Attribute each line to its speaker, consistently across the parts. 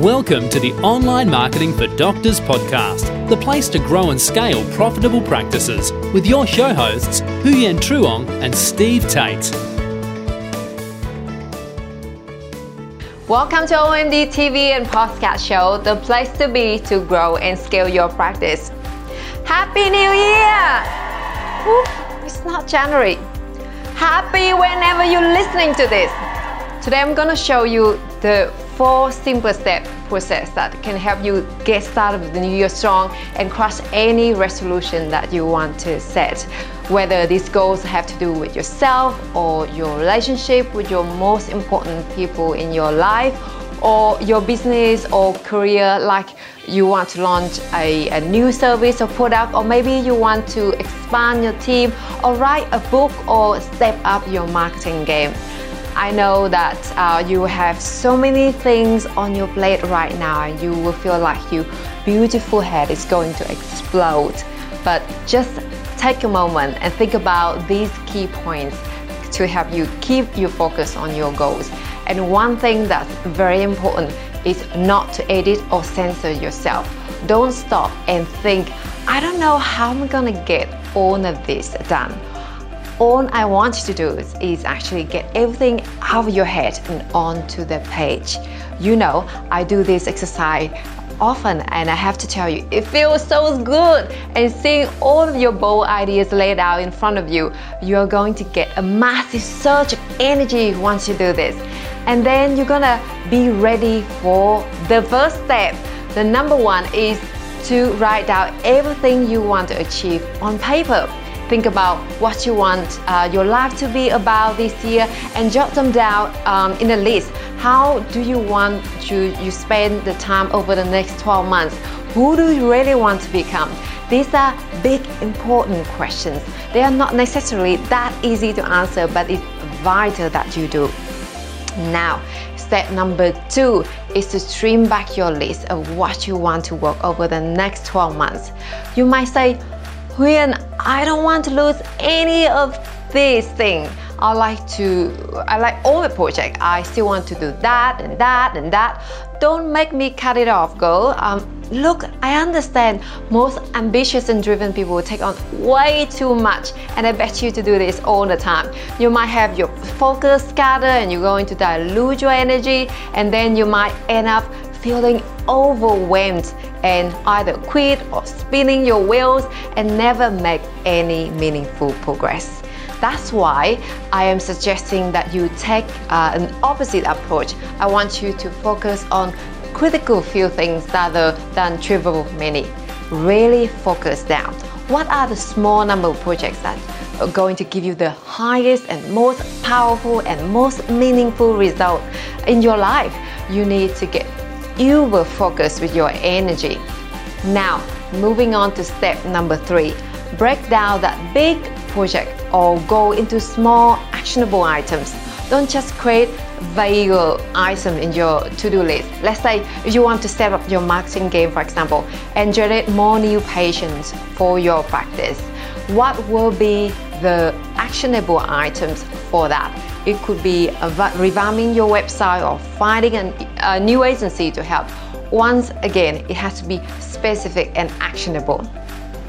Speaker 1: Welcome to the Online Marketing for Doctors podcast, the place to grow and scale profitable practices with your show hosts, Huyen Truong and Steve Tate.
Speaker 2: Welcome to OMD TV and podcast show, the place to be to grow and scale your practice. Happy New Year! Oof, it's not January. Happy whenever you're listening to this. Today I'm gonna show you the four simple step process that can help you get started with the new year strong and crush any resolution that you want to set. Whether these goals have to do with yourself or your relationship with your most important people in your life or your business or career like you want to launch a, a, new service or product or maybe you want to expand your team or write a book or step up your marketing game I know that uh, you have so many things on your plate right now and you will feel like your beautiful head is going to explode. But just take a moment and think about these key points to help you keep your focus on your goals. And one thing that's very important is not to edit or censor yourself. Don't stop and think, I don't know how I'm gonna get all of this done all I want you to do is, is, actually get everything out of your head and onto the page. You know, I do this exercise often and I have to tell you, it feels so good. And seeing all of your bold ideas laid out in front of you, you're going to get a massive surge of energy once you do this. And then you're gonna be ready for the first step. The number one is to write down everything you want to achieve on paper think about what you want uh, your life to be about this year and jot them down um, in a list. How do you want to you spend the time over the next 12 months? Who do you really want to become? These are big, important questions. They are not necessarily that easy to answer, but it's vital that you do. Now, step number two is to trim back your list of what you want to work over the next 12 months. You might say, when I don't want to lose any of these things. I like to, I like all the project. I still want to do that and that and that. Don't make me cut it off, girl. Um, look, I understand most ambitious and driven people take on way too much, and I bet you to do this all the time. You might have your focus scattered and you're going to dilute your energy, and then you might end up feeling overwhelmed and either quit or spinning your wheels and never make any meaningful progress. That's why I am suggesting that you take uh, an opposite approach. I want you to focus on critical few things rather than trivial many. Really focus down. What are the small number of projects that are going to give you the highest and most powerful and most meaningful result in your life? You need to get you will focus with your energy. Now, moving on to step number three break down that big project or goal into small actionable items. Don't just create vague item in your to-do list. Let's say you want to set up your marketing game, for example, and generate more new patients for your practice, what will be the actionable items for that? It could be revamping your website or finding a, a new agency to help. Once again, it has to be specific and actionable.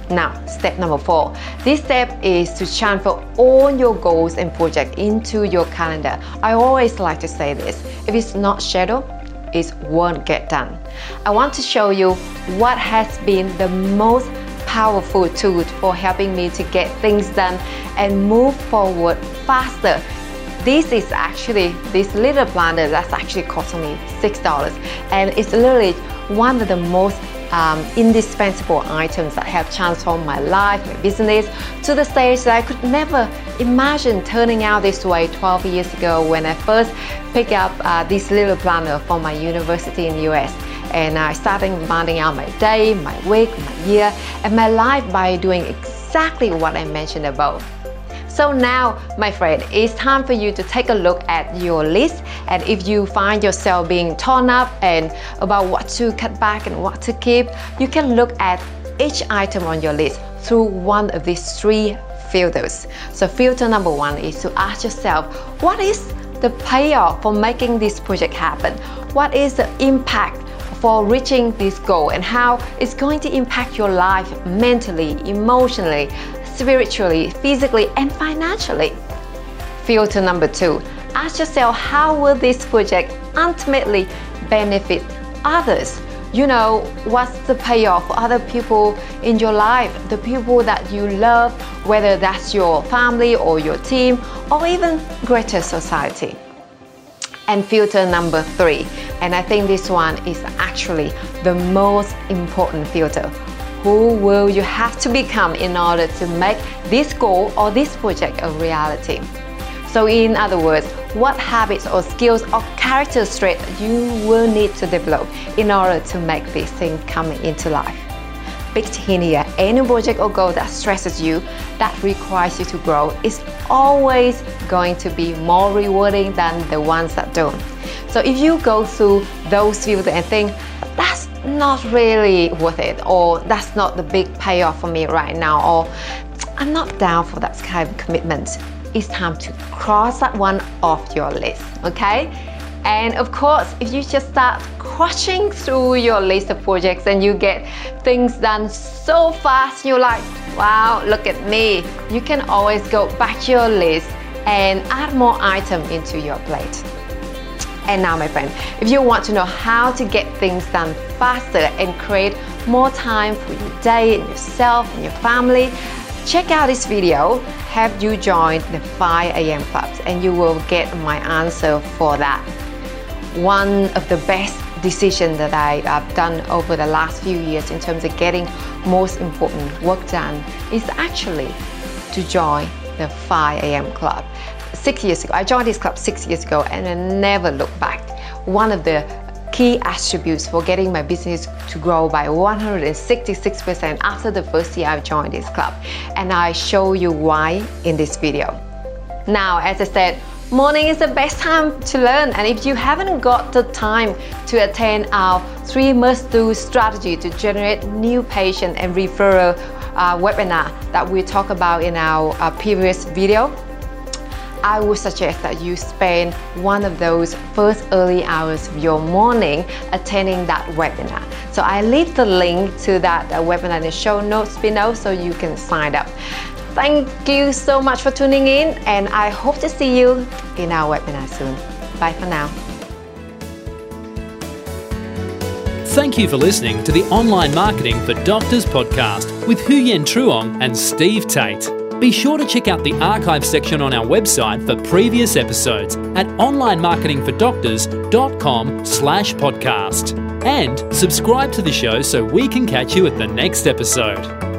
Speaker 2: Now, step number four. This step is to transfer all your goals and projects into your calendar. I always like to say this if it's not scheduled, it won't get done. I want to show you what has been the most powerful tool for helping me to get things done and move forward faster this is actually, this little planter that's actually costing me $6 and it's literally one of the most um, indispensable items that have transformed my life, my business to the stage that I could never imagine turning out this way 12 years ago when I first picked up uh, this little planner from my university in the US and I started planning out my day, my week, my year, and my life by doing exactly what I mentioned above. So now, my friend, it's time for you to take a look at your list. And if you find yourself being torn up and about what to cut back and what to keep, you can look at each item on your list through one of these three filters. So filter number one is to ask yourself, what is the payoff for making this project happen? What is the impact for reaching this goal and how it's going to impact your life mentally, emotionally, spiritually, physically, and financially. Filter number two ask yourself how will this project ultimately benefit others? You know, what's the payoff for other people in your life, the people that you love, whether that's your family or your team or even greater society. And filter number three, and I think this one is actually the most important filter. Who will you have to become in order to make this goal or this project a reality? So, in other words, what habits or skills or character traits you will need to develop in order to make these things come into life. Big hint here, any project or goal that stresses you, that requires you to grow, is always going to be more rewarding than the ones that don't. So if you go through those fields and think, that's not really worth it, or that's not the big payoff for me right now, or I'm not down for that kind of commitment, it's time to cross that one off your list, okay? And of course, if you just start crushing through your list of projects and you get things done so fast, you're like, wow, look at me. You can always go back to your list and add more items into your plate. And now, my friend, if you want to know how to get things done faster and create more time for your day and yourself and your family, check out this video have you joined the 5 a.m. clubs and you will get my answer for that. One of the best decisions that I have done over the last few years in terms of getting most important work done is actually to join the 5 a.m. club. Six years ago, I joined this club six years ago and I never looked back. One of the key attributes for getting my business to grow by 166% after the first year I've joined this club. And I show you why in this video. Now, as I said, morning is the best time to learn and if you haven't got the time to attend our three must-do strategy to generate new patient and referral uh, webinar that we talk about in our uh, previous video I would suggest that you spend one of those first early hours of your morning attending that webinar. So I leave the link to that uh, webinar in the show notes below so you can sign up. Thank you so much for tuning in, and I hope to see you in our webinar soon. Bye for now.
Speaker 1: Thank you for listening to the Online Marketing for Doctors podcast with Huyen Truong and Steve Tate. Be sure to check out the archive section on our website for previous episodes at onlinemarketingfordoctors.com slash podcast. And subscribe to the show so we can catch you at the next episode.